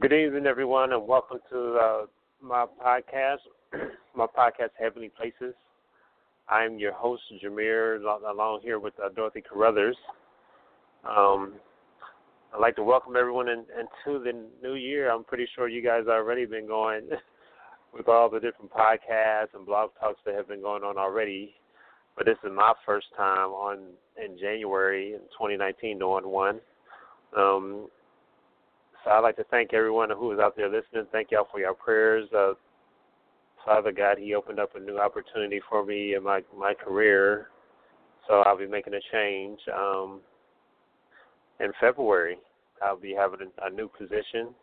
Good evening, everyone, and welcome to uh, my podcast, my podcast, Heavenly Places. I'm your host, Jamere, along here with uh, Dorothy Carruthers. Um, I'd like to welcome everyone in, into the new year. I'm pretty sure you guys already been going with all the different podcasts and blog talks that have been going on already. But this is my first time on in January in 2019 doing one. Um, I'd like to thank everyone who is out there listening. Thank y'all for your prayers. Uh, Father God, He opened up a new opportunity for me in my my career, so I'll be making a change. Um, in February, I'll be having a, a new position,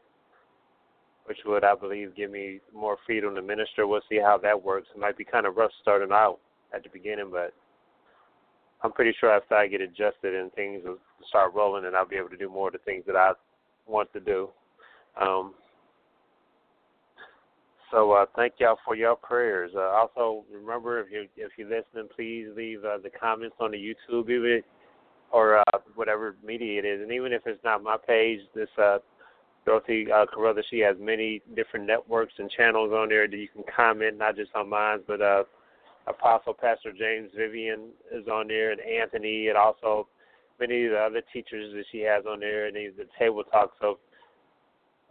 which would, I believe, give me more freedom to minister. We'll see how that works. It might be kind of rough starting out at the beginning, but I'm pretty sure after I get adjusted and things will start rolling, and I'll be able to do more of the things that I want to do. Um, so uh, thank y'all for your prayers. Uh, also, remember if you if you're listening, please leave uh, the comments on the YouTube, even or uh, whatever media it is, and even if it's not my page, this uh, Dorothy uh, Carruthers, she has many different networks and channels on there that you can comment, not just on mine, but uh, Apostle Pastor James Vivian is on there, and Anthony, and also many of the other teachers that she has on there, and the table talk. So,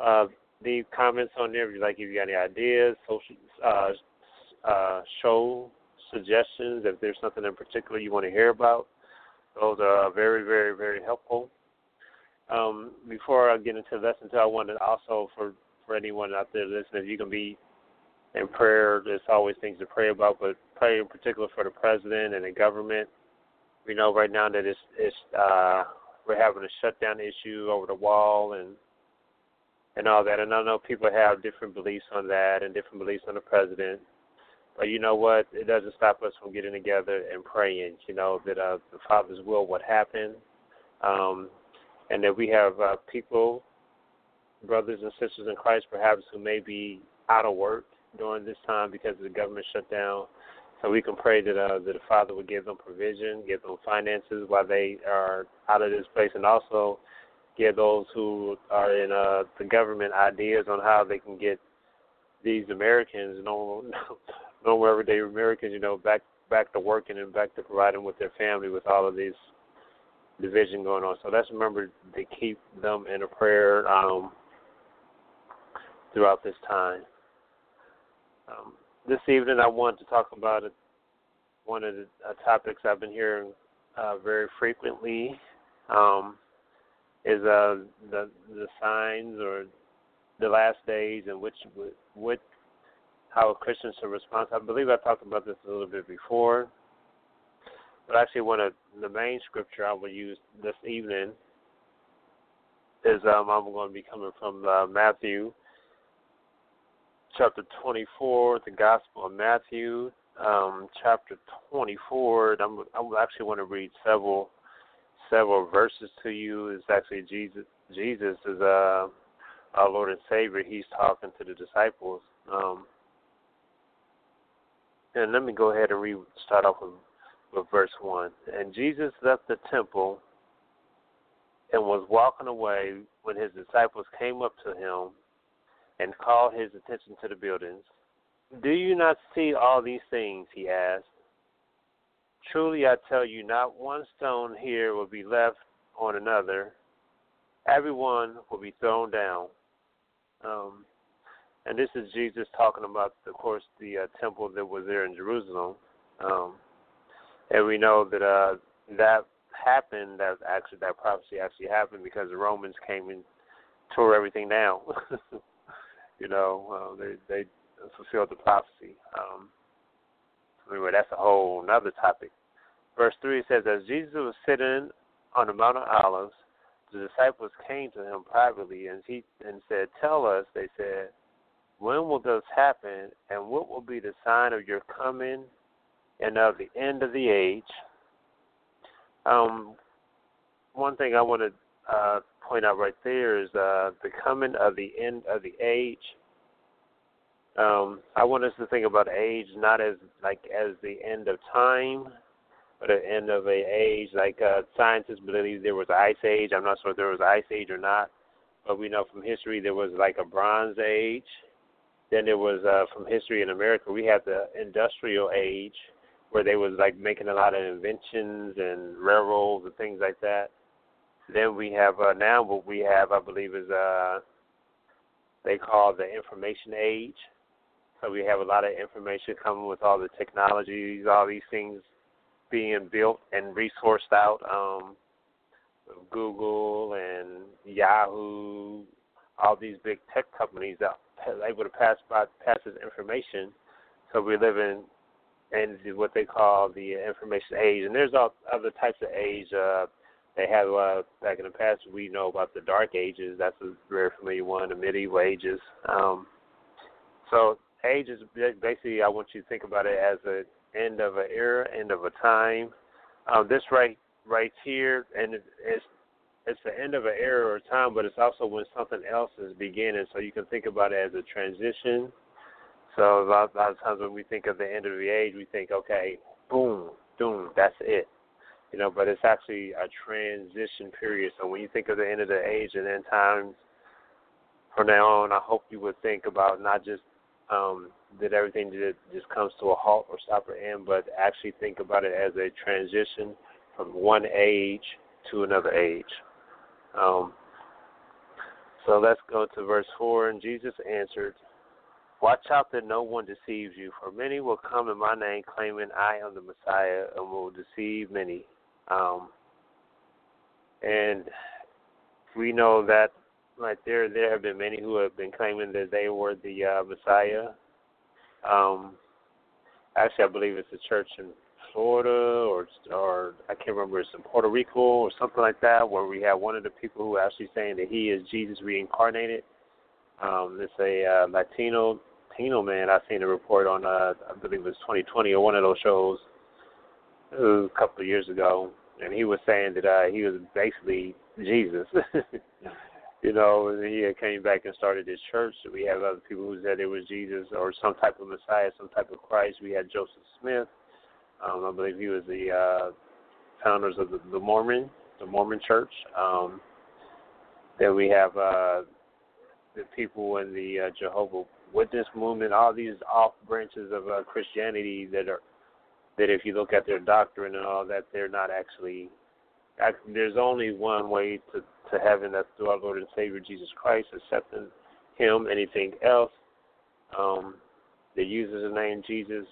uh, leave comments on there like. If you got any ideas, social uh, uh, show suggestions, if there's something in particular you want to hear about, those are very, very, very helpful. Um, before I get into lesson, I wanted also for for anyone out there listening, if you can be in prayer, there's always things to pray about, but pray in particular for the president and the government. We know right now that it's it's uh, we're having a shutdown issue over the wall and and all that. And I know people have different beliefs on that and different beliefs on the president. But you know what? It doesn't stop us from getting together and praying. You know that uh, the Father's will would happen, um, and that we have uh, people, brothers and sisters in Christ, perhaps who may be out of work during this time because of the government shutdown. So we can pray that uh, that the Father would give them provision, give them finances while they are out of this place, and also give those who are in uh, the government ideas on how they can get these Americans, normal, everyday Americans, you know, back back to working and back to providing with their family with all of these division going on. So let's remember to keep them in a prayer um, throughout this time. Um, this evening, I want to talk about one of the uh, topics I've been hearing uh, very frequently. Um, is uh, the the signs or the last days and which what how Christians should respond. I believe I talked about this a little bit before, but actually one of the main scripture I will use this evening is um, I'm going to be coming from uh, Matthew chapter 24, the Gospel of Matthew, um, chapter 24. I'm, I actually want to read several several verses to you. It's actually Jesus. Jesus is uh, our Lord and Savior. He's talking to the disciples. Um, and let me go ahead and read. Start off with, with verse one. And Jesus left the temple and was walking away when his disciples came up to him and called his attention to the buildings. Do you not see all these things? He asked. Truly I tell you, not one stone here will be left on another. Everyone will be thrown down. Um, and this is Jesus talking about, of course, the uh, temple that was there in Jerusalem. Um, and we know that uh, that happened. That actually that prophecy actually happened because the Romans came and tore everything down. you know, uh, they they fulfilled the prophecy. Um, anyway, that's a whole another topic. Verse 3 says, As Jesus was sitting on the Mount of Olives, the disciples came to him privately and he and said, Tell us, they said, when will this happen, and what will be the sign of your coming and of the end of the age? Um, one thing I want to uh, point out right there is uh, the coming of the end of the age um, I want us to think about age not as like as the end of time, but the end of a age. Like uh, scientists believe there was an ice age. I'm not sure if there was an ice age or not, but we know from history there was like a Bronze Age. Then there was uh, from history in America we had the Industrial Age, where they was like making a lot of inventions and railroads and things like that. Then we have uh, now what we have, I believe, is uh, they call the Information Age. So we have a lot of information coming with all the technologies, all these things being built and resourced out. Um, Google and Yahoo, all these big tech companies that are able to pass by pass this information. So we live in in what they call the information age, and there's all other types of age. Uh, they have uh, back in the past. We know about the Dark Ages. That's a very familiar one. The medieval ages. Um, so age is basically. I want you to think about it as a end of an era, end of a time. Um, this right right here, and it's it's the end of an era or time, but it's also when something else is beginning. So you can think about it as a transition. So a lot, a lot of times when we think of the end of the age, we think, okay, boom, boom, that's it. You know, but it's actually a transition period. So when you think of the end of the age and end times, from now on, I hope you would think about not just um, that everything just just comes to a halt or stop or end, but actually think about it as a transition from one age to another age. Um, so let's go to verse 4. And Jesus answered, Watch out that no one deceives you, for many will come in my name, claiming I am the Messiah, and will deceive many. Um, and we know that right there, there have been many who have been claiming that they were the uh, Messiah. Um, actually, I believe it's a church in Florida or or I can't remember it's in Puerto Rico or something like that, where we have one of the people who actually saying that he is Jesus reincarnated. Um, it's a uh, Latino Latino man. I seen a report on uh, I believe it was 2020 or one of those shows a couple of years ago, and he was saying that uh, he was basically Jesus. you know, and he came back and started his church. We have other people who said it was Jesus or some type of Messiah, some type of Christ. We had Joseph Smith. Um, I believe he was the uh, founders of the, the Mormon, the Mormon Church. Um, then we have uh, the people in the uh, Jehovah Witness movement. All these off branches of uh, Christianity that are that, if you look at their doctrine and all that, they're not actually. There's only one way to to heaven. That's through our Lord and Savior Jesus Christ, accepting Him. Anything else um, that uses the name Jesus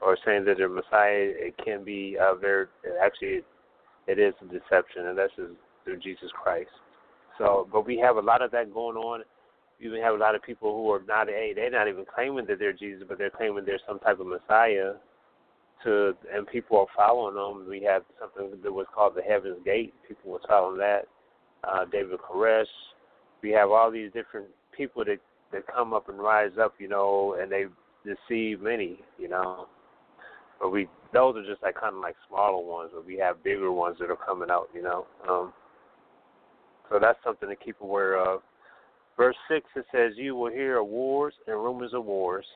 or saying that they're Messiah, it can be uh, very actually it is a deception, and that's just through Jesus Christ. So, but we have a lot of that going on. We even have a lot of people who are not a they're not even claiming that they're Jesus, but they're claiming they're some type of Messiah. To and people are following them. We have something that was called the Heaven's Gate. People were following that. Uh, David Koresh. We have all these different people that that come up and rise up, you know, and they deceive many, you know. But we those are just like kind of like smaller ones, but we have bigger ones that are coming out, you know. Um, so that's something to keep aware of. Verse six it says, "You will hear of wars and rumors of wars,"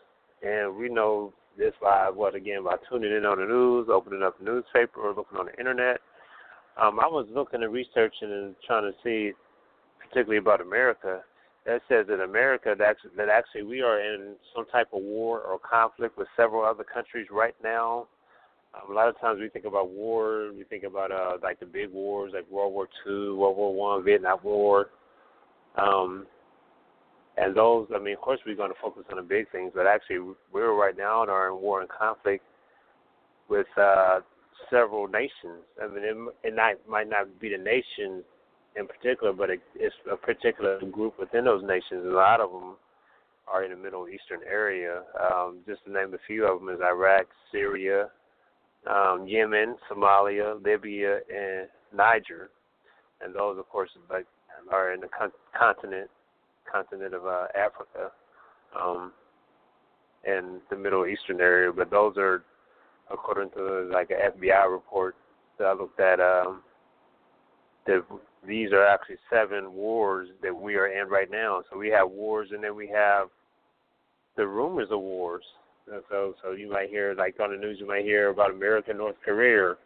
and we know this by what again by tuning in on the news, opening up the newspaper, or looking on the internet. Um, I was looking and researching and trying to see, particularly about America, that says that America that actually, that actually we are in some type of war or conflict with several other countries right now. Um, a lot of times we think about war, we think about uh, like the big wars, like World War Two, World War One, Vietnam War, um, and those. I mean, of course, we're going to focus on the big things, but actually, we're right now in our war and conflict with uh, several nations. I mean, it, it not, might not be the nations in particular, but it, it's a particular group within those nations. A lot of them are in the Middle Eastern area. Um, just to name a few of them is Iraq, Syria, um, Yemen, Somalia, Libya, and Niger. And those, of course, like, are in the con- continent continent of uh, Africa um, and the Middle Eastern area. But those are, according to like an FBI report that I looked at, um, that these are actually seven wars that we are in right now. So we have wars, and then we have the rumors of wars. So, so you might hear, like on the news, you might hear about America and North Korea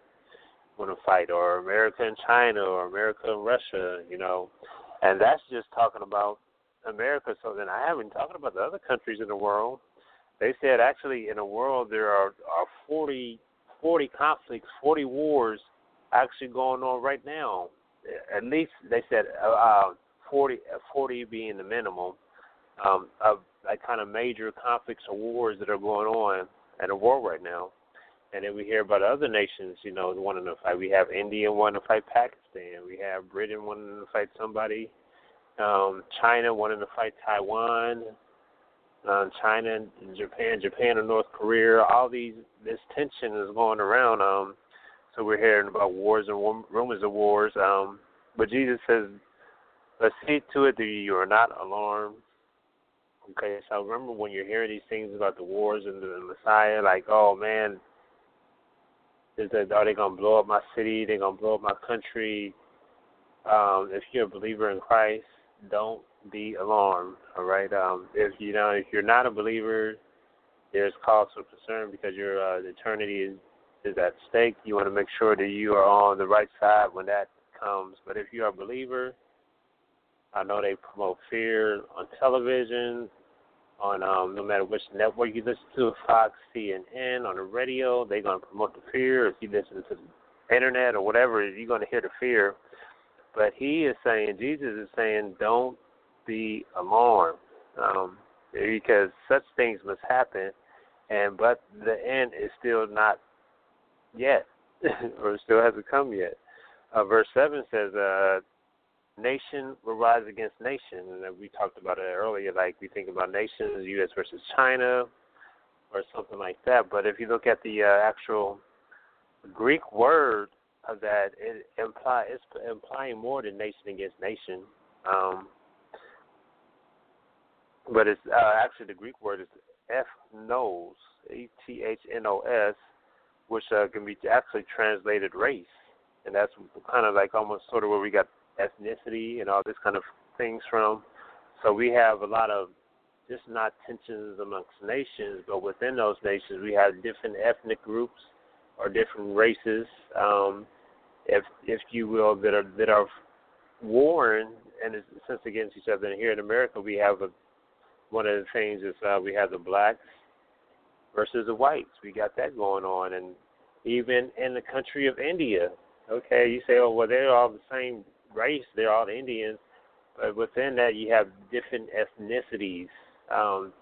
want to fight, or America and China, or America and Russia. You know, and that's just talking about America. So then I haven't talking about the other countries in the world. They said actually in the world there are, are 40, 40 conflicts, 40 wars actually going on right now. At least they said uh, uh 40, 40 being the minimum um, of like kind of major conflicts or wars that are going on in the world right now. And then we hear about other nations, you know, wanting to fight. We have India wanting to fight Pakistan. We have Britain wanting to fight somebody. Um, China wanting to fight Taiwan. Um, China and Japan, Japan and North Korea. All these this tension is going around. Um, so we're hearing about wars and rumors of wars. Um, but Jesus says, "Let's see to it that you are not alarmed." Okay, so remember when you're hearing these things about the wars and the Messiah, like, oh man, is that are they gonna blow up my city? They're gonna blow up my country. Um, if you're a believer in Christ, don't be alarmed. All right. Um, if you know if you're not a believer, there's cause for concern because your uh, eternity is is at stake. You want to make sure that you are on the right side when that comes. But if you're a believer, I know they promote fear on television, on um, no matter which network you listen to, Fox, CNN, on the radio, they're going to promote the fear. If you listen to the internet or whatever, you're going to hear the fear. But he is saying, Jesus is saying, don't be alarmed, um, because such things must happen, and but the end is still not yet, or still hasn't come yet. Uh, verse seven says, uh, nation will rise against nation, and we talked about it earlier. Like we think about nations, U.S. versus China, or something like that. But if you look at the uh, actual Greek word that, it imply it's implying more than nation against nation. Um, but it's uh, actually the Greek word is ethnos, e t h n o s, which uh, can be actually translated race, and that's kind of like almost sort of where we got ethnicity and all this kind of things from. So we have a lot of just not tensions amongst nations, but within those nations we have different ethnic groups or different races, um, if if you will, that are that are warring and in a sense against each other. And here in America we have a one of the things is uh, we have the blacks versus the whites. We got that going on, and even in the country of India, okay, you say, oh well, they're all the same race, they're all Indians, but within that you have different ethnicities, um,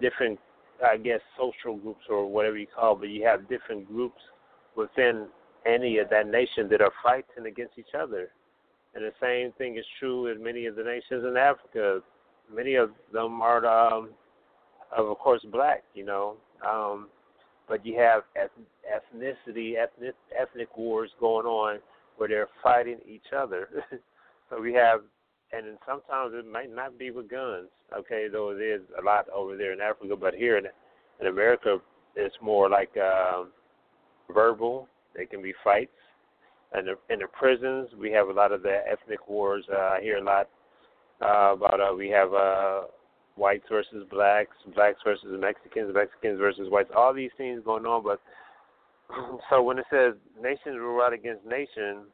different, I guess, social groups or whatever you call, it, but you have different groups within any of that nation that are fighting against each other. And the same thing is true in many of the nations in Africa. Many of them are, um, of course, black. You know, um, but you have ethnicity, ethnic, ethnic wars going on where they're fighting each other. so we have, and sometimes it might not be with guns, okay, though it is a lot over there in Africa, but here in, in America, it's more like um, verbal. They can be fights. And in, the prisons, we have a lot of the ethnic wars. Uh, I hear a lot uh, about uh, we have uh, whites versus blacks, blacks versus Mexicans, Mexicans versus whites. All these things going on, but so when it says nations will rise against nation,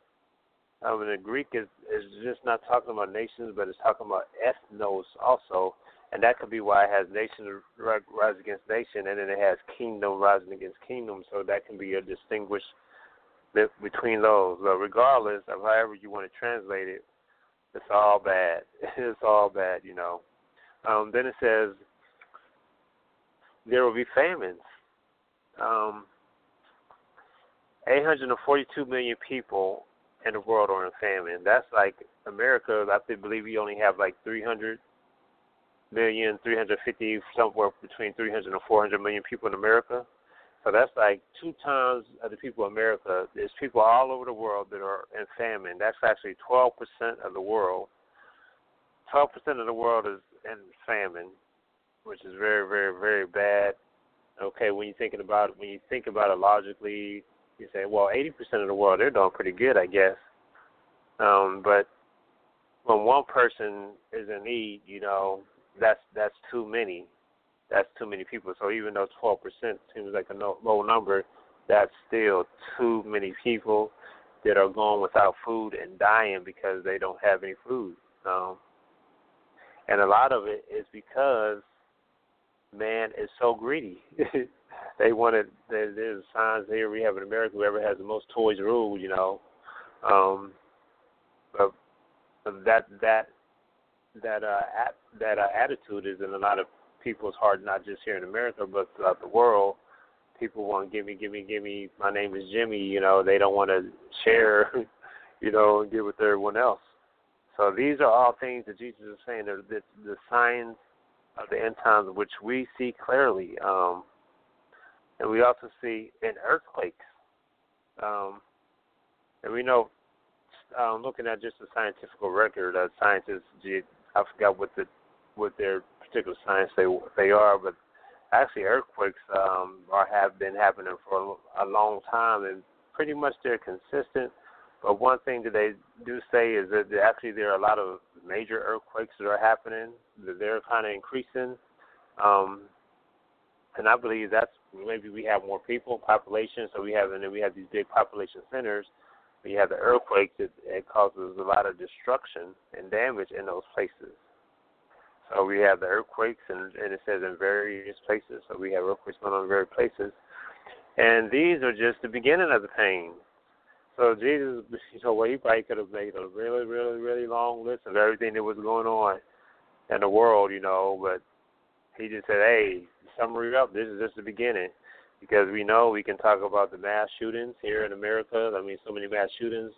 um, in the Greek is is just not talking about nations, but it's talking about ethnos also, and that could be why it has nation rise against nation, and then it has kingdom rising against kingdom. So that can be a distinguish between those. But regardless of however you want to translate it, it's all bad. it's all bad, you know. Um, then it says there will be famines. Um, 842 million people in the world are in famine. That's like America. I believe we only have like 300 million, 350, somewhere between 300 and 400 million people in America. So that's like two times of the people in America. There's people all over the world that are in famine. That's actually 12% of the world. 12% of the world is in famine, which is very, very, very bad. Okay, when you're thinking about it, when you think about it logically, you say, well, 80% of the world they're doing pretty good, I guess. Um, but when one person is in need, you know, that's that's too many. That's too many people. So even though 12% seems like a low number, that's still too many people that are going without food and dying because they don't have any food. Um, and a lot of it is because man is so greedy. they wanted there, there's signs here we have in America whoever has the most toys rule, you know. Um but that that that uh at, that uh, attitude is in a lot of people's heart, not just here in America but throughout the world. People want give me, give me, give me. My name is Jimmy. You know, they don't want to share, you know, and give with everyone else. So these are all things that Jesus is saying. They're the, the signs of the end times, which we see clearly, um, and we also see in earthquakes. Um, and we know, um, looking at just the scientific record, uh, scientists, I forgot what the what their particular science they they are, but actually earthquakes um, are have been happening for a, long time, and pretty much they're consistent but one thing that they do say is that actually there are a lot of major earthquakes that are happening. That they're kind of increasing, um, and I believe that's maybe we have more people, population, so we have and then we have these big population centers. We have the earthquakes that it causes a lot of destruction and damage in those places. So we have the earthquakes, and, and it says in various places. So we have earthquakes going on in various places, and these are just the beginning of the pain. So Jesus, you know, well, he probably could have made a really, really, really long list of everything that was going on in the world, you know, but he just said, hey, summary up, this is just the beginning. Because we know we can talk about the mass shootings here in America. I mean, so many mass shootings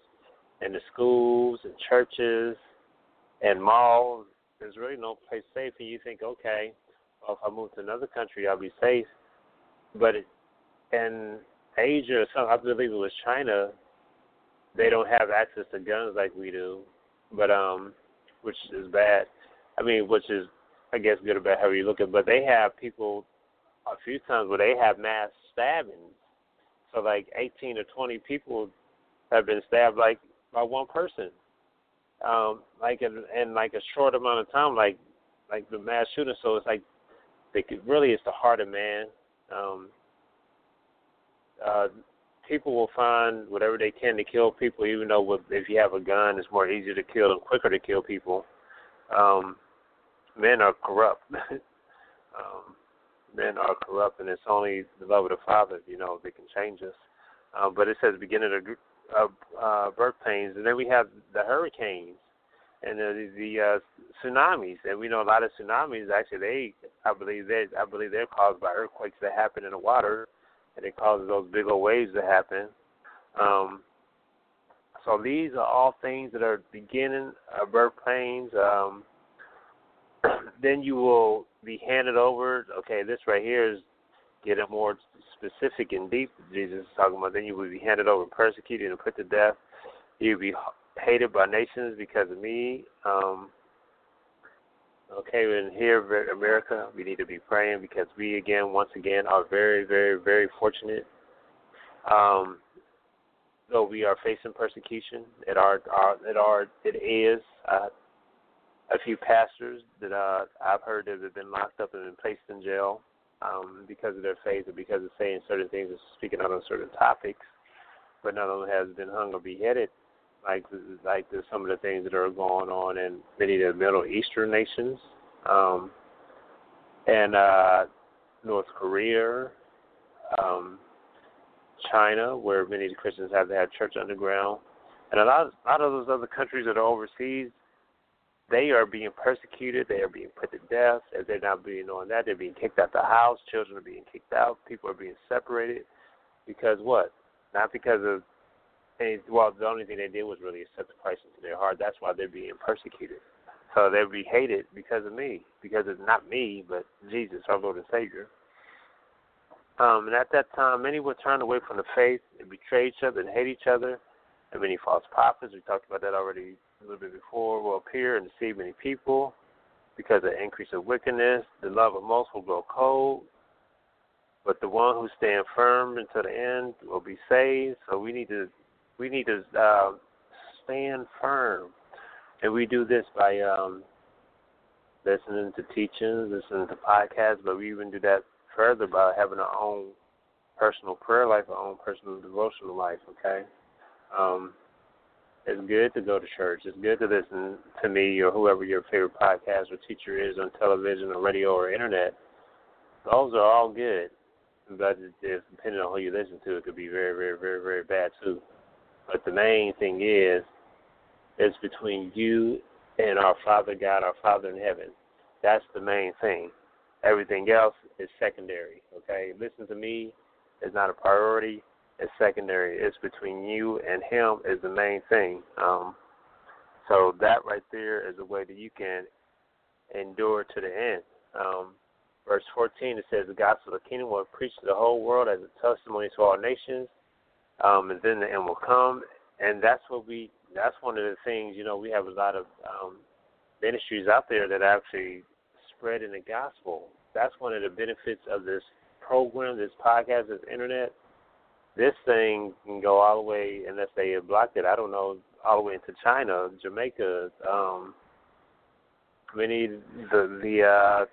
in the schools and churches and malls. There's really no place safe, and you think, okay, well, if I move to another country, I'll be safe. But it, in Asia, some I believe it was China, they don't have access to guns like we do, but um, which is bad. I mean, which is I guess good or bad however you look at. it. But they have people a few times where they have mass stabbings. So like 18 or 20 people have been stabbed like by one person. Um, like in, in like a short amount of time, like like the mass shooting. So it's like they could, really it's the heart of man. Um, uh, people will find whatever they can to kill people, even though with, if you have a gun, it's more easier to kill and quicker to kill people. Um, men are corrupt. um, men are corrupt, and it's only the love of the Father, you know, that can change us. Um, but it says beginning of uh, uh, birth pains, and then we have the hurricanes and the, the uh, tsunamis, and we know a lot of tsunamis. Actually, they, I believe, they, I believe they're caused by earthquakes that happen in the water and it causes those big old waves to happen. Um, so these are all things that are beginning of birth pains. Um, then you will be handed over. Okay, this right here is get getting more specific and deep. Jesus is talking about. Then you will be handed over, persecuted, and put to death. You'll be hated by nations because of me. Um, Okay, and here America, we need to be praying because we again, once again, are very, very, very fortunate. Um, though we are facing persecution, it are, are it are it is uh, a few pastors that uh, I've heard that have been locked up and been placed in jail um, because of their faith or because of saying certain things or speaking out on certain topics. But of them has been hung or beheaded like like the, some of the things that are going on in many of the Middle Eastern nations, um, and uh, North Korea, um, China, where many of the Christians have had church underground, and a lot of, a lot of those other countries that are overseas, they are being persecuted. They are being put to death. As they're not being on that, they're being kicked out of the house. Children are being kicked out. People are being separated because what? Not because of and well, the only thing they did was really accept the Christ into their heart. That's why they're being persecuted. So they'll be hated because of me, because it's not me, but Jesus, our Lord and Savior. Um, and at that time, many would turn away from the faith and betray each other and hate each other. And many false prophets, we talked about that already a little bit before, will appear and deceive many people because of the increase of wickedness. The love of most will grow cold. But the one who stand firm until the end will be saved. So we need to we need to uh, stand firm, and we do this by um, listening to teachings, listening to podcasts, but we even do that further by having our own personal prayer life, our own personal devotional life. Okay, um, It's good to go to church. It's good to listen to me or whoever your favorite podcast or teacher is on television or radio or internet. Those are all good. But if, depending on who you listen to, it could be very, very, very, very bad too. But the main thing is, it's between you and our Father God, our Father in heaven. That's the main thing. Everything else is secondary. Okay, listen to me is not a priority is secondary. It's between you and him is the main thing. Um, so that right there is a way that you can endure to the end. Um, verse 14 it says the gospel of the kingdom will preach to the whole world as a testimony to all nations, um, and then the end will come. And that's what we. That's one of the things. You know, we have a lot of um, ministries out there that actually spread in the gospel. That's one of the benefits of this program, this podcast, this internet this thing can go all the way unless they have blocked it. I don't know all the way into China, Jamaica, um, many the the uh,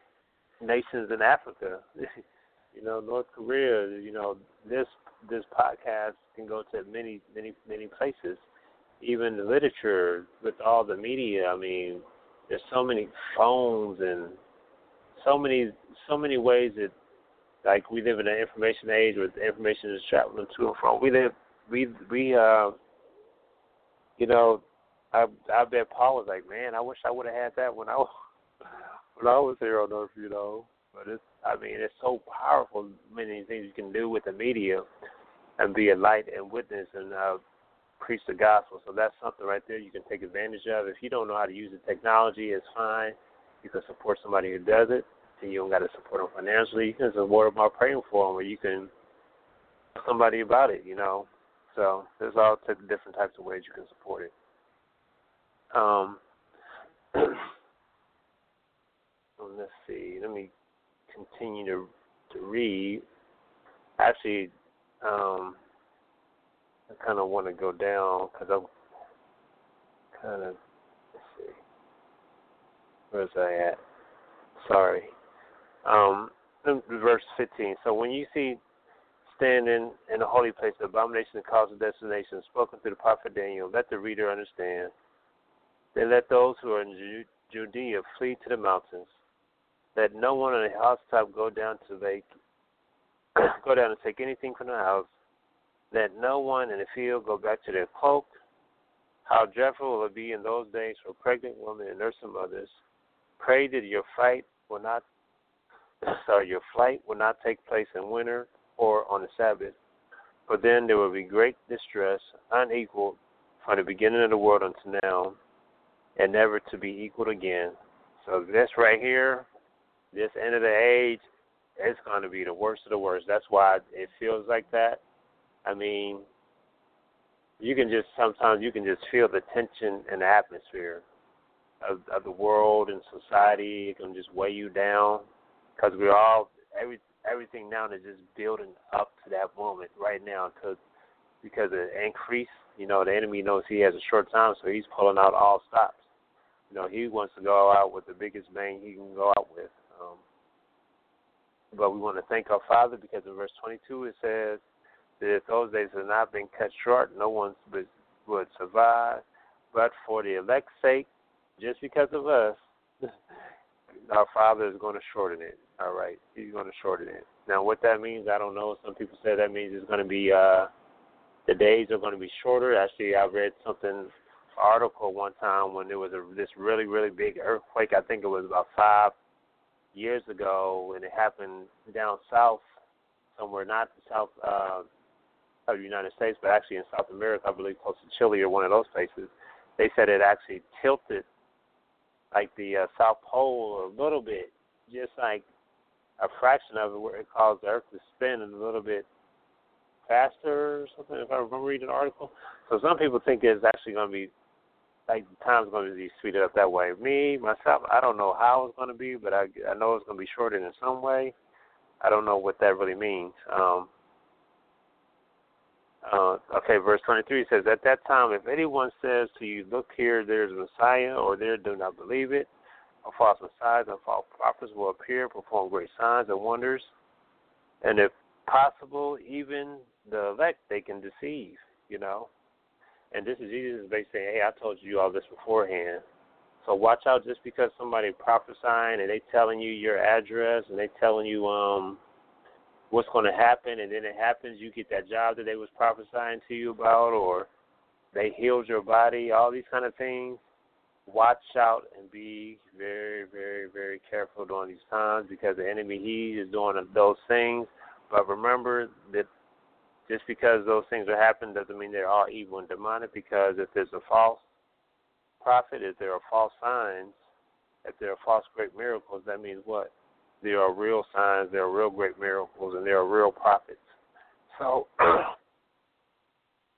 nations in Africa, you know, North Korea. You know, this this podcast can go to many many many places. Even the literature with all the media. I mean, there's so many phones and so many so many ways that like we live in an information age where information is traveling to and from. We live, we we uh, you know, I I bet Paul was like, man, I wish I would have had that when I when I was here on Earth, you know. But it's, I mean, it's so powerful. Many things you can do with the media, and be a light and witness and uh, preach the gospel. So that's something right there you can take advantage of. If you don't know how to use the technology, it's fine. You can support somebody who does it and you don't got to support them financially. You can support them by praying for them, or you can tell somebody about it. You know, so there's all different types of ways you can support it. Um, let's see. Let me continue to to read. Actually, um, I kind of want to go down because I'm kind of let's see. Where's I at? Sorry um, verse 15. So when you see standing in the holy place, the abomination and cause of destination, spoken through the prophet Daniel, let the reader understand. Then let those who are in Judea flee to the mountains. Let no one on the housetop go down to make, go down and take anything from the house. Let no one in the field go back to their cloak. How dreadful will it be in those days for pregnant women and nursing mothers? Pray that your fight will not so your flight will not take place in winter or on the Sabbath, for then there will be great distress, unequaled from the beginning of the world until now, and never to be equaled again. So this right here, this end of the age, it's going to be the worst of the worst. That's why it feels like that. I mean, you can just sometimes you can just feel the tension in the atmosphere of, of the world and society. It can just weigh you down because we're all every everything now is just building up to that moment right now because because of increase. You know, the enemy knows he has a short time, so he's pulling out all stops. You know, he wants to go out with the biggest bang he can go out with. Um, but we want to thank our Father because in verse 22 it says that if those days have not been cut short, no one would survive. But for the elect's sake, just because of us, our Father is going to shorten it. All right, He's going to shorten it. Now, what that means, I don't know. Some people say that means it's going to be uh, the days are going to be shorter. Actually, I read something article one time when there was a this really really big earthquake. I think it was about five years ago, and it happened down south somewhere, not south uh, of the United States, but actually in South America, I believe, close to Chile or one of those places. They said it actually tilted like the uh, South Pole a little bit, just like a fraction of it, where it caused the Earth to spin a little bit faster or something. If I remember reading an article, so some people think it's actually going to be like time's going to be speeded up that way. Me myself, I don't know how it's going to be, but I I know it's going to be shortened in some way. I don't know what that really means. Um, uh, okay, verse 23 says, At that time, if anyone says to you, Look here, there's a Messiah, or there, do not believe it, or false messiahs and false prophets will appear, perform great signs and wonders, and if possible, even the elect they can deceive, you know. And this is Jesus basically saying, Hey, I told you all this beforehand. So watch out just because somebody prophesying and they telling you your address and they telling you um what's going to happen and then it happens you get that job that they was prophesying to you about or they healed your body all these kind of things watch out and be very very very careful during these times because the enemy he is doing those things. But remember that just because those things are happening doesn't mean they're all evil and demonic because if there's a false prophet if there are false signs if there are false great miracles that means what there are real signs, there are real great miracles, and there are real prophets. So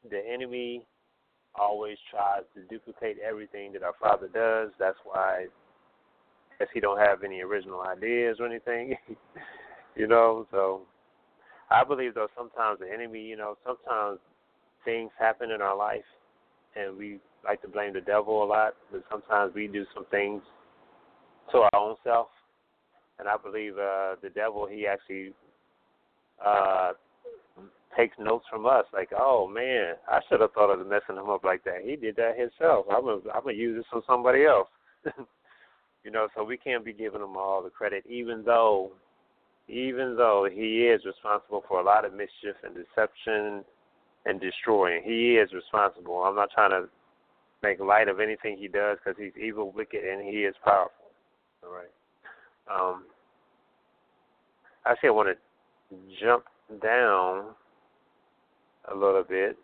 the enemy always tries to duplicate everything that our Father does. That's why, guess he don't have any original ideas or anything, you know. So I believe though sometimes the enemy, you know, sometimes things happen in our life, and we like to blame the devil a lot, but sometimes we do some things to our own self and I believe uh, the devil he actually uh, takes notes from us. Like, oh man, I should have thought of messing him up like that. He did that himself. I'm gonna I'm gonna use this on somebody else. you know, so we can't be giving him all the credit, even though even though he is responsible for a lot of mischief and deception and destroying. He is responsible. I'm not trying to make light of anything he does because he's evil, wicked, and he is powerful. All right. Um, actually, I want to jump down a little bit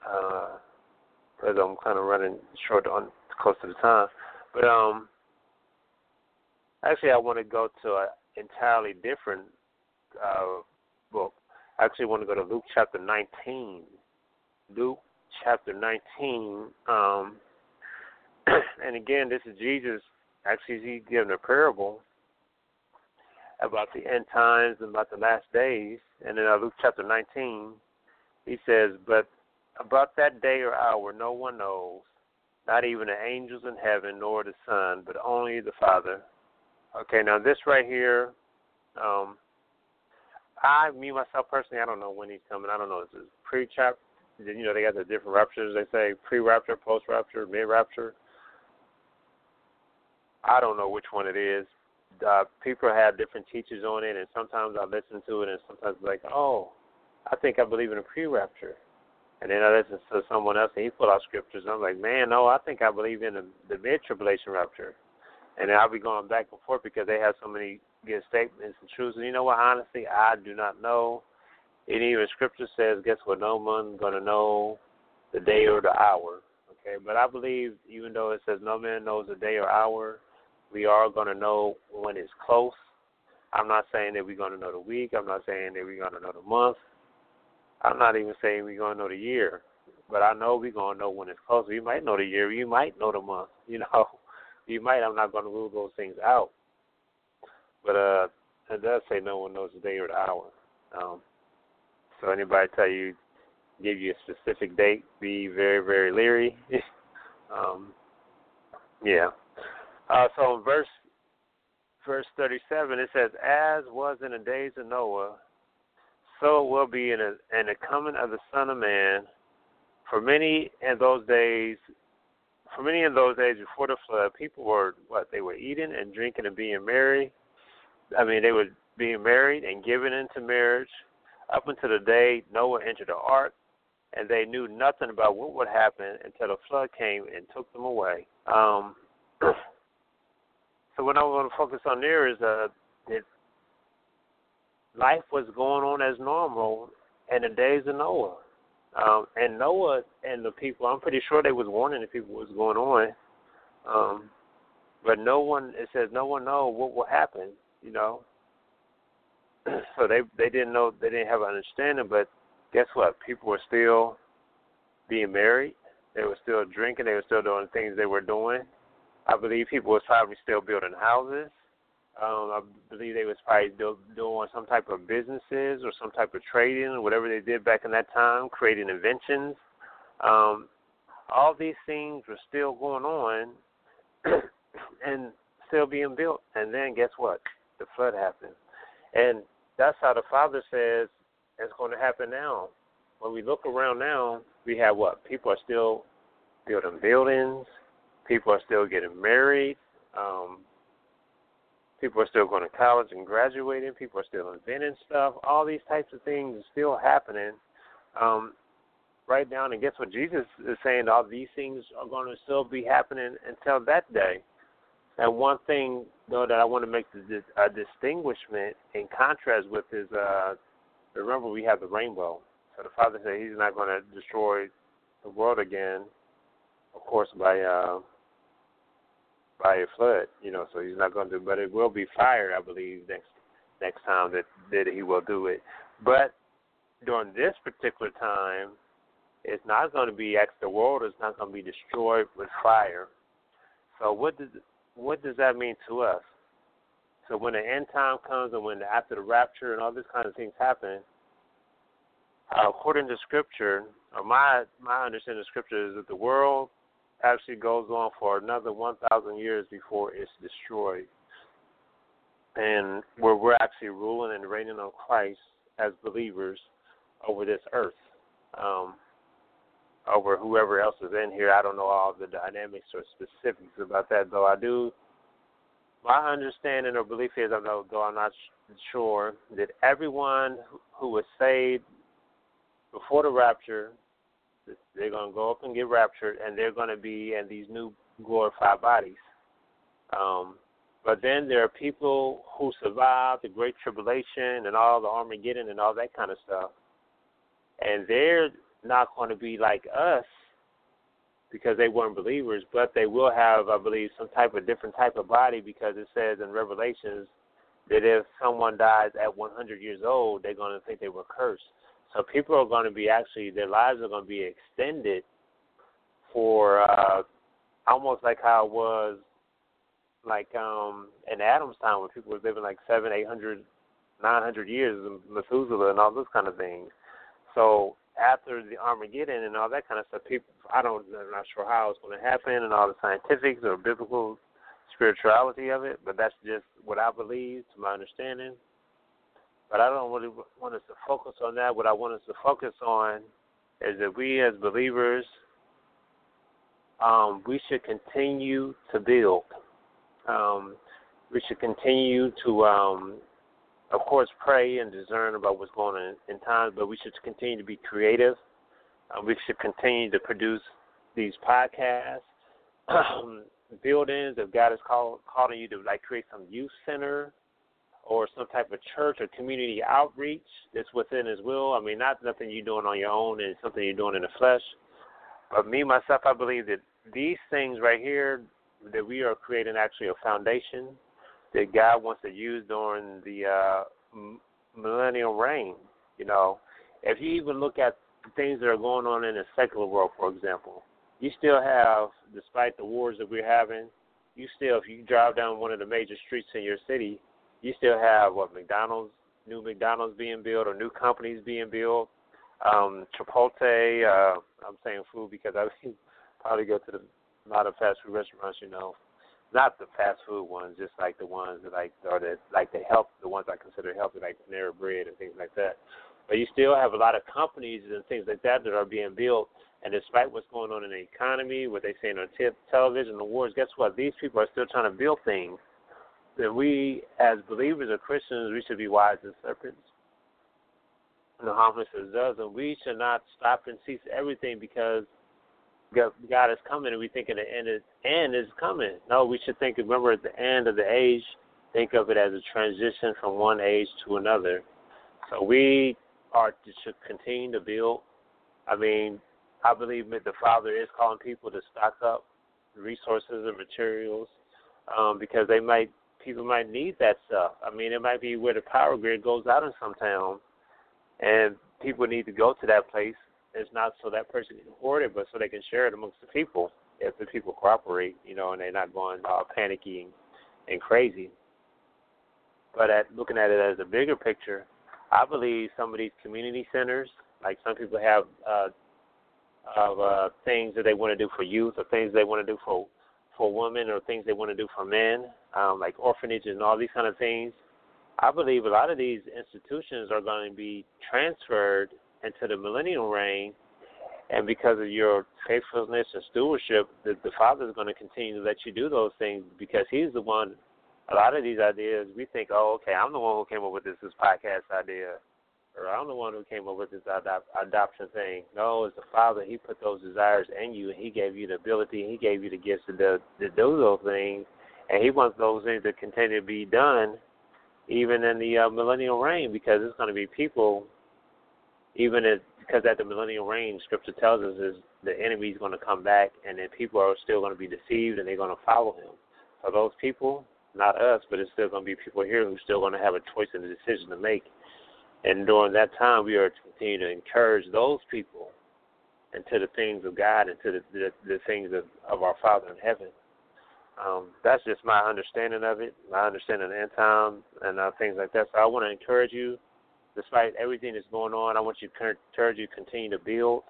because uh, I'm kind of running short on close to the time. But um, actually, I want to go to an entirely different uh, book. I actually want to go to Luke chapter 19. Luke chapter 19. Um, and again, this is Jesus. Actually, he's giving a parable about the end times and about the last days. And in uh, Luke chapter 19, he says, But about that day or hour no one knows, not even the angels in heaven nor the Son, but only the Father. Okay, now this right here, um, I, me myself personally, I don't know when he's coming. I don't know. Is it pre-chapter? You know, they got the different raptures. They say pre-rapture, post-rapture, mid-rapture. I don't know which one it is, uh, people have different teachers on it, and sometimes I listen to it, and sometimes like, oh, I think I believe in a pre-rapture, and then I listen to someone else, and he pull out scriptures, and I'm like, man, no, I think I believe in the, the mid-tribulation rapture, and I'll be going back and forth because they have so many good statements and truths. And you know what? Honestly, I do not know. And even scripture says, guess what? No one's gonna know the day or the hour. Okay, but I believe even though it says no man knows the day or hour we are going to know when it's close. I'm not saying that we're going to know the week. I'm not saying that we're going to know the month. I'm not even saying we're going to know the year. But I know we're going to know when it's close. You might know the year. You might know the month. You know, you might. I'm not going to rule those things out. But uh, it does say no one knows the day or the hour. Um, so anybody tell you, give you a specific date, be very, very leery. um, yeah. Uh, so in verse verse 37, it says, "As was in the days of Noah, so will be in, a, in the coming of the Son of Man. For many in those days, for many in those days before the flood, people were what they were eating and drinking and being married. I mean, they were being married and given into marriage up until the day Noah entered the ark, and they knew nothing about what would happen until the flood came and took them away." Um, So what I want to focus on there is uh, that life was going on as normal in the days of Noah. Um, and Noah and the people, I'm pretty sure they was warning the people what was going on. Um, but no one, it says no one know what will happen, you know. so they they didn't know, they didn't have an understanding. But guess what? People were still being married. They were still drinking. They were still doing things they were doing. I believe people was probably still building houses. Um, I believe they was probably do, doing some type of businesses or some type of trading, or whatever they did back in that time, creating inventions. Um, all these things were still going on and still being built. And then guess what? The flood happened. And that's how the Father says it's going to happen now. When we look around now, we have what? People are still building buildings. People are still getting married. Um, people are still going to college and graduating. People are still inventing stuff. All these types of things are still happening. Um, right down and guess what Jesus is saying? All these things are going to still be happening until that day. And one thing though that I want to make a distinguishment in contrast with is uh, remember we have the rainbow. So the Father said He's not going to destroy the world again, of course by uh, by a flood. You know, so He's not going to do, but it will be fire, I believe, next next time that that He will do it. But during this particular time, it's not going to be the world is not going to be destroyed with fire. So what does what does that mean to us? So when the end time comes and when after the rapture and all these kind of things happen, uh, according to Scripture, or my my understanding of Scripture is that the world actually goes on for another 1,000 years before it's destroyed, and where we're actually ruling and reigning on Christ as believers over this earth. Um, over whoever else is in here. I don't know all the dynamics or specifics about that, though. I do. My understanding or belief is, though, though I'm not sure, that everyone who was saved before the rapture, they're going to go up and get raptured, and they're going to be in these new glorified bodies. Um, but then there are people who survived the Great Tribulation and all the Armageddon and all that kind of stuff, and they're not going to be like us because they weren't believers, but they will have, I believe, some type of different type of body because it says in Revelations that if someone dies at 100 years old, they're going to think they were cursed. So people are going to be actually, their lives are going to be extended for uh, almost like how it was like um in Adam's time when people were living like seven, eight hundred, nine hundred years, Methuselah and all those kind of things. So after the Armageddon and all that kind of stuff, people I don't I'm not sure how it's going to happen and all the scientifics or biblical spirituality of it, but that's just what I believe to my understanding. But I don't really want us to focus on that. What I want us to focus on is that we as believers, um, we should continue to build. Um, we should continue to um, of course, pray and discern about what's going on in, in times, but we should continue to be creative. Um, we should continue to produce these podcasts, buildings. If God is call, calling you to like create some youth center or some type of church or community outreach that's within His will. I mean, not nothing you're doing on your own and something you're doing in the flesh. But me myself, I believe that these things right here that we are creating actually a foundation that God wants to use during the uh, millennial reign. You know, if you even look at the things that are going on in the secular world, for example, you still have, despite the wars that we're having, you still, if you drive down one of the major streets in your city, you still have what McDonald's, new McDonald's being built or new companies being built. Um, Chipotle, uh, I'm saying food because I probably go to the, a lot of fast food restaurants, you know, not the fast food ones, just like the ones that like or the like the health the ones I consider healthy, like Panera Bread and things like that. But you still have a lot of companies and things like that that are being built. And despite what's going on in the economy, what they say on t- television, the wars, guess what? These people are still trying to build things. That we, as believers or Christians, we should be wise as serpents and harmless as does, and we should not stop and cease everything because God is coming, and we think the end is end is coming. No, we should think. Remember, at the end of the age, think of it as a transition from one age to another. So we are should continue to build. I mean, I believe that the Father is calling people to stock up resources and materials um, because they might people might need that stuff. I mean, it might be where the power grid goes out in some town, and people need to go to that place it's not so that person can hoard it, but so they can share it amongst the people if the people cooperate, you know, and they're not going all panicky and, and crazy. But at looking at it as a bigger picture, I believe some of these community centers, like some people have uh, of uh, things that they want to do for youth, or things they want to do for for women, or things they want to do for men, um, like orphanages and all these kind of things. I believe a lot of these institutions are going to be transferred into the millennial reign, and because of your faithfulness and stewardship, the, the Father is going to continue to let you do those things because He's the one. A lot of these ideas, we think, oh, okay, I'm the one who came up with this this podcast idea, or I'm the one who came up with this adop- adoption thing. No, it's the Father. He put those desires in you, and He gave you the ability. He gave you the gifts to do, to do those things, and He wants those things to continue to be done, even in the uh, millennial reign, because it's going to be people, even if because at the millennial reign, Scripture tells us is the enemy is going to come back, and then people are still going to be deceived, and they're going to follow him. So those people, not us, but it's still going to be people here who's still going to have a choice and a decision to make. And during that time, we are to continue to encourage those people into the things of God and to the the, the things of, of our Father in heaven. Um, that's just my understanding of it, my understanding of end time and uh, things like that. So I want to encourage you despite everything that's going on, I want you to encourage you to continue to build,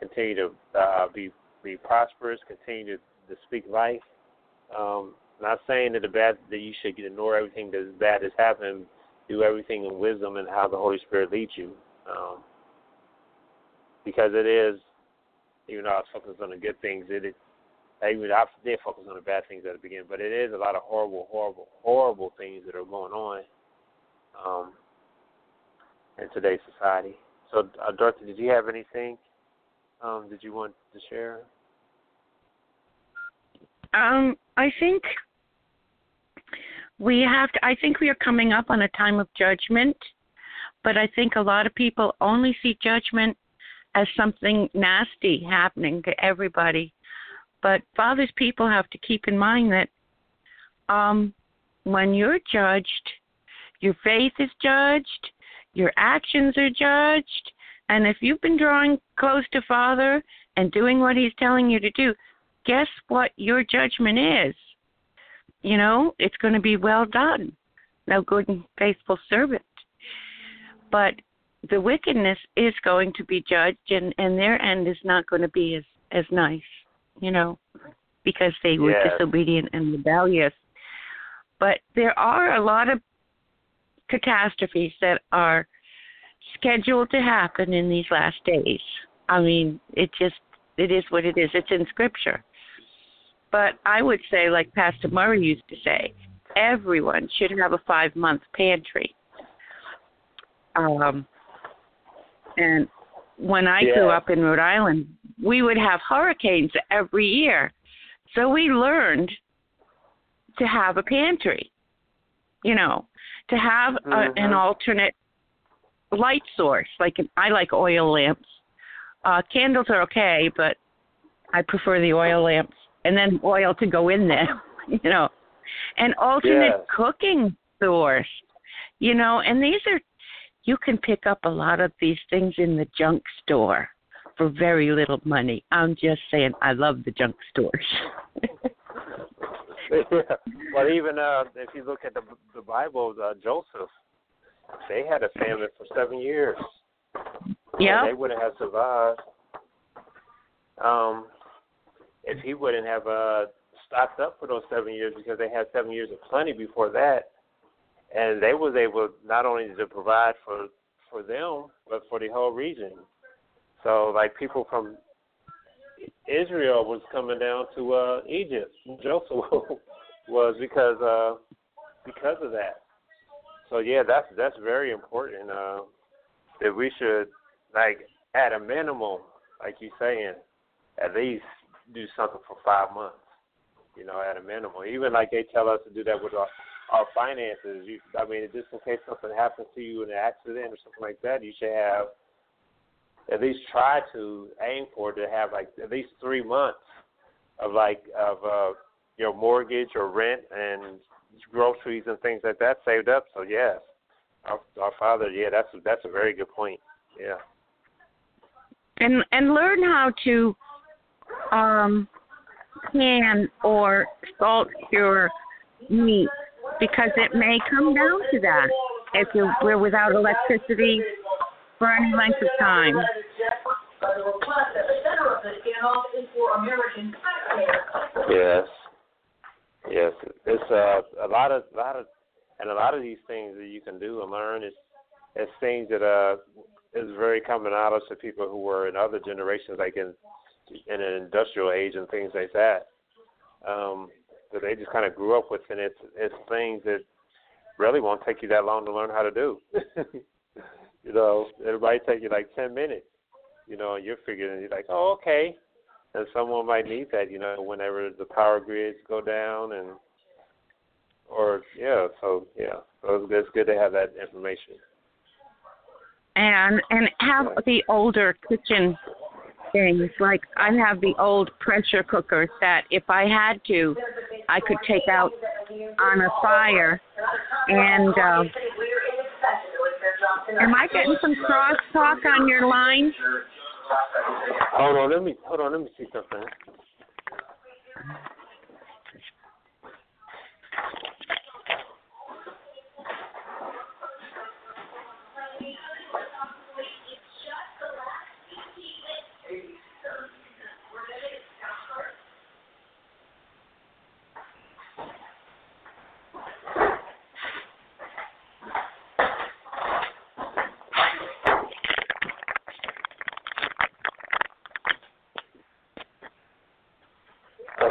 continue to uh, be be prosperous, continue to, to speak life. Um, not saying that the bad that you should ignore everything that's bad that's happening. Do everything in wisdom and how the Holy Spirit leads you, um, because it is. Even though I was focused on the good things, it is. Even I did focus on the bad things at the beginning, but it is a lot of horrible, horrible, horrible things that are going on. Um, in today's society. So, uh, Dorothy, did you have anything? Um, did you want to share? Um, I think we have to. I think we are coming up on a time of judgment, but I think a lot of people only see judgment as something nasty happening to everybody. But Father's people have to keep in mind that um, when you're judged, your faith is judged, your actions are judged. And if you've been drawing close to Father and doing what He's telling you to do, guess what your judgment is? You know, it's going to be well done, no good and faithful servant. But the wickedness is going to be judged, and, and their end is not going to be as, as nice, you know, because they were yes. disobedient and rebellious. But there are a lot of catastrophes that are scheduled to happen in these last days. I mean, it just it is what it is. It's in scripture. But I would say, like Pastor Murray used to say, everyone should have a five month pantry. Um, and when I yeah. grew up in Rhode Island, we would have hurricanes every year. So we learned to have a pantry, you know, to have a, mm-hmm. an alternate light source. Like I like oil lamps. Uh, candles are okay, but I prefer the oil lamps, and then oil to go in there. You know, an alternate yes. cooking source. You know, and these are you can pick up a lot of these things in the junk store for very little money. I'm just saying, I love the junk stores. yeah. Well, even uh, if you look at the the Bible, uh, Joseph, they had a famine for seven years. Yeah. They wouldn't have survived. Um, if he wouldn't have uh stocked up for those seven years because they had seven years of plenty before that, and they was able not only to provide for for them but for the whole region. So like people from Israel was coming down to uh Egypt. Joseph was because uh because of that. So yeah, that's that's very important. Uh, that we should like at a minimum, like you saying, at least do something for five months. You know, at a minimum. Even like they tell us to do that with our our finances. You, I mean, just in case something happens to you in an accident or something like that, you should have at least try to aim for to have like at least three months of like of uh your mortgage or rent and groceries and things like that saved up. So yes, our, our father, yeah, that's that's a very good point. Yeah. And and learn how to um can or salt your meat because it may come down to that if you we're without electricity for any length of time. Yes. Yes, it's uh, a lot of a lot of and a lot of these things that you can do and learn is is things that uh is very common knowledge to people who were in other generations, like in in an industrial age and things like that. Um, that they just kind of grew up with, and it's it's things that really won't take you that long to learn how to do. you know, it might take you like ten minutes. You know, and you're figuring you're like, oh, okay. And someone might need that, you know, whenever the power grids go down and or yeah, so yeah, so it's good to have that information. And and have the older kitchen things like I have the old pressure cookers that if I had to, I could take out on a fire. And uh, am I getting some cross talk on your line? Hold on, let me hold on, let me see something.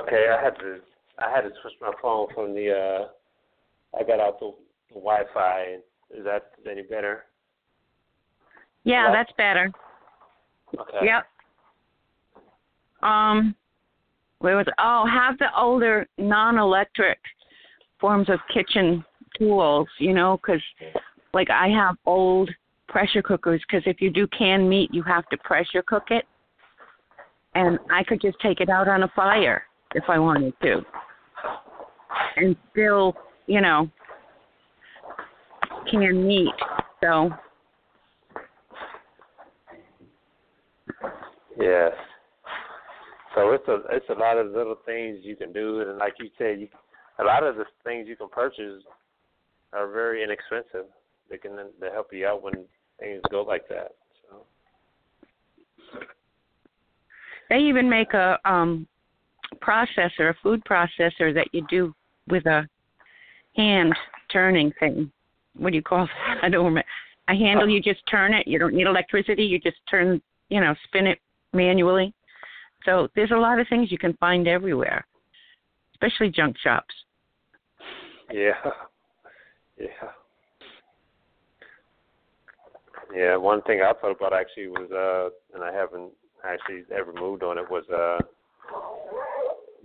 Okay, I had to I had to switch my phone from the uh I got out the, the Wi-Fi. Is that any better? Yeah, that's better. Okay. Yep. Um, where was it? Oh, have the older non-electric forms of kitchen tools, you know, because like I have old pressure cookers because if you do canned meat, you have to pressure cook it, and I could just take it out on a fire if I wanted to, and still, you know, can meat. So Yes. So it's a it's a lot of little things you can do, and like you said, you, a lot of the things you can purchase are very inexpensive. They can they help you out when things go like that. So. They even make a um processor, a food processor that you do with a hand turning thing. What do you call it? I don't remember. A handle you just turn it. You don't need electricity. You just turn, you know, spin it manually. So there's a lot of things you can find everywhere, especially junk shops. Yeah. Yeah. Yeah, one thing I thought about actually was uh and I haven't actually ever moved on it was uh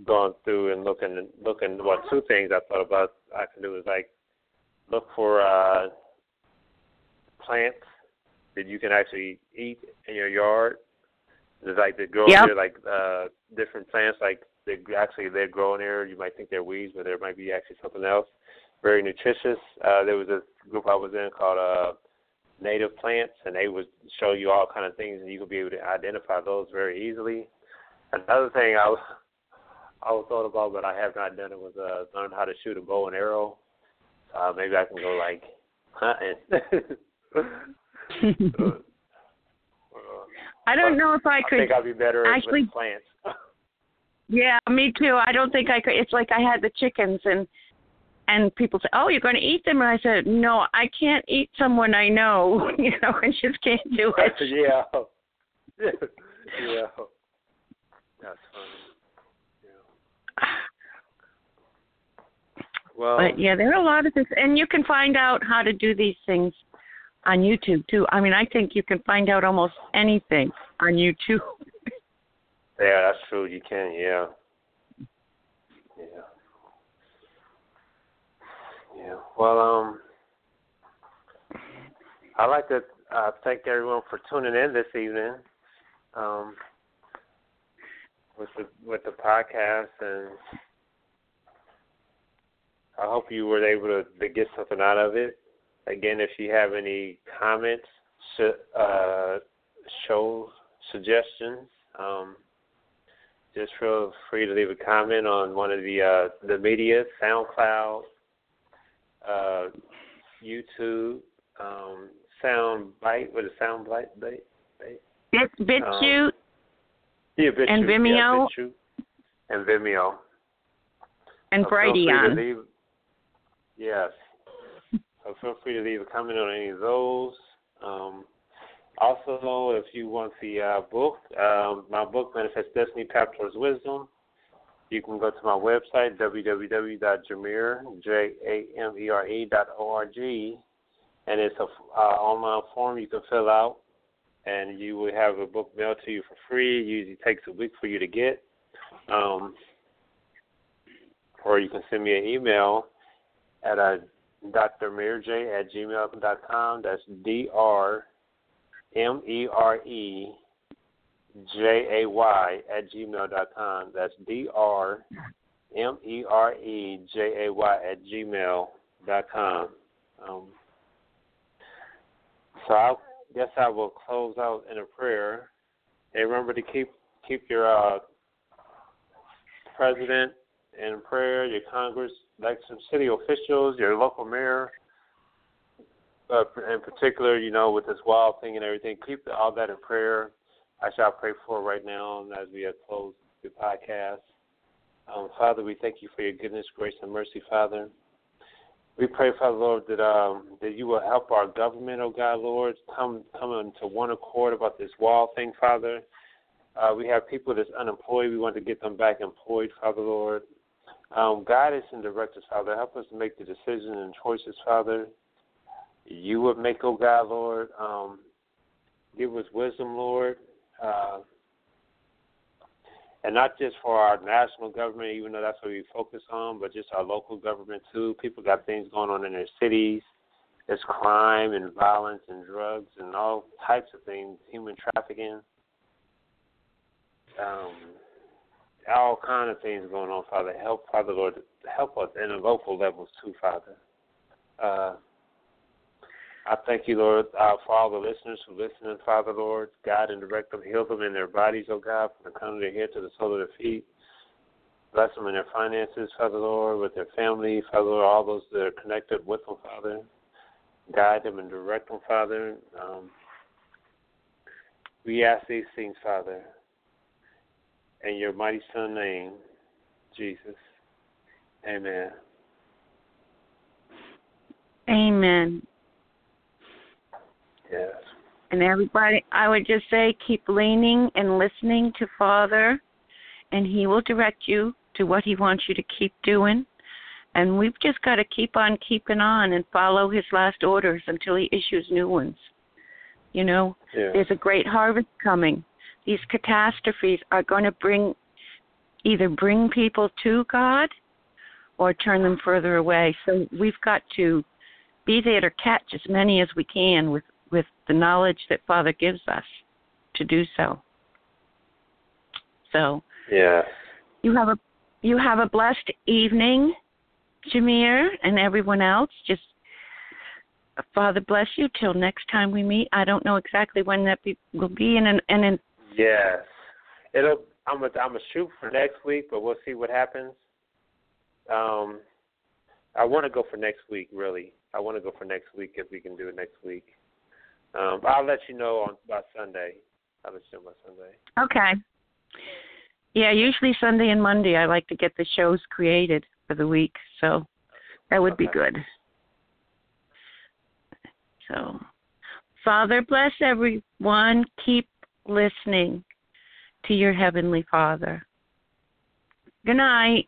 going through and looking and looking well two things I thought about I can do is like look for uh plants that you can actually eat in your yard. There's like they grow Yep. there like uh different plants like they actually they're growing there. You might think they're weeds, but there might be actually something else. Very nutritious. Uh there was a group I was in called uh native plants and they would show you all kind of things and you could be able to identify those very easily. Another thing I was I was thought about but I have not done it was uh learn how to shoot a bow and arrow. Uh maybe I can go like hunting. Uh, I don't know if I I could. think I'd be better at- actually- with plants. Yeah, me too. I don't think I could. It's like I had the chickens and and people say, "Oh, you're going to eat them," and I said, "No, I can't eat someone I know. You know, I just can't do it." yeah. yeah. That's funny. Well, But yeah, there are a lot of things, and you can find out how to do these things on YouTube too. I mean, I think you can find out almost anything on YouTube. yeah, that's true. You can, yeah. Yeah. Yeah. Well, um, I'd like to uh, thank everyone for tuning in this evening. Um, with the with the podcast, and I hope you were able to, to get something out of it. Again, if you have any comments, sh- uh, show suggestions, um, just feel free to leave a comment on one of the uh, the media, SoundCloud, uh, YouTube, um, SoundBite. What is SoundBite? Bite? Bite? Bit BitChute Yeah, BitChute, And yeah, Vimeo. BitChute, and Vimeo. and So feel free to Brighteon. Yes. So feel free to leave a comment on any of those. Um, Also, if you want the uh, book, um, my book, Manifest Destiny, Path Towards Wisdom, you can go to my website, www.jamere, J-A-M-E-R-E O-R-G, and it's a uh, online form you can fill out, and you will have a book mailed to you for free. It usually takes a week for you to get. Um, or you can send me an email at uh, drmerj at gmail dot com. That's D R M E R E J A Y at gmail dot com. That's D R M E R E J A Y at gmail dot com. Um, so I guess I will close out in a prayer. And remember to keep keep your uh, president in prayer, your Congress, like some city officials, your local mayor, uh, in particular, you know, with this wild thing and everything, keep all that in prayer. I shall pray for right now as we have closed the podcast. Um, Father, we thank you for your goodness, grace, and mercy, Father. We pray, Father Lord, that um, that you will help our government, oh God, Lord, come come into one accord about this wall thing, Father. Uh, we have people that's unemployed. We want to get them back employed, Father Lord. Um, guide us and direct us, Father. Help us to make the decisions and choices, Father. You would make, oh God, Lord. Um, give us wisdom, Lord. Uh, and not just for our national government, even though that's what we focus on, but just our local government too. People got things going on in their cities. There's crime and violence and drugs and all types of things, human trafficking. Um, all kind of things going on, Father. Help, Father Lord, help us in the local levels too, Father. Uh, I thank you, Lord, uh, for all the listeners who listen, Father Lord. God and direct them, heal them in their bodies, oh God, from the crown of their head to the sole of their feet. Bless them in their finances, Father Lord, with their family, Father Lord, all those that are connected with them, Father. Guide them and direct them, Father. Um, we ask these things, Father, in your mighty Son name, Jesus. Amen. Amen. Yes. And everybody, I would just say keep leaning and listening to Father, and He will direct you to what He wants you to keep doing. And we've just got to keep on keeping on and follow His last orders until He issues new ones. You know, yeah. there's a great harvest coming. These catastrophes are going to bring either bring people to God or turn them further away. So we've got to be there to catch as many as we can with with the knowledge that Father gives us to do so. So yeah, you have a you have a blessed evening, Jamere, and everyone else. Just Father bless you till next time we meet. I don't know exactly when that be, will be, and and, and yes, it'll. I'm a I'm a shoot for next week, but we'll see what happens. Um, I want to go for next week. Really, I want to go for next week if we can do it next week. Um, I'll let you know on by Sunday. I'll let you know by Sunday. Okay. Yeah, usually Sunday and Monday I like to get the shows created for the week, so that would okay. be good. So, Father, bless everyone. Keep listening to your Heavenly Father. Good night.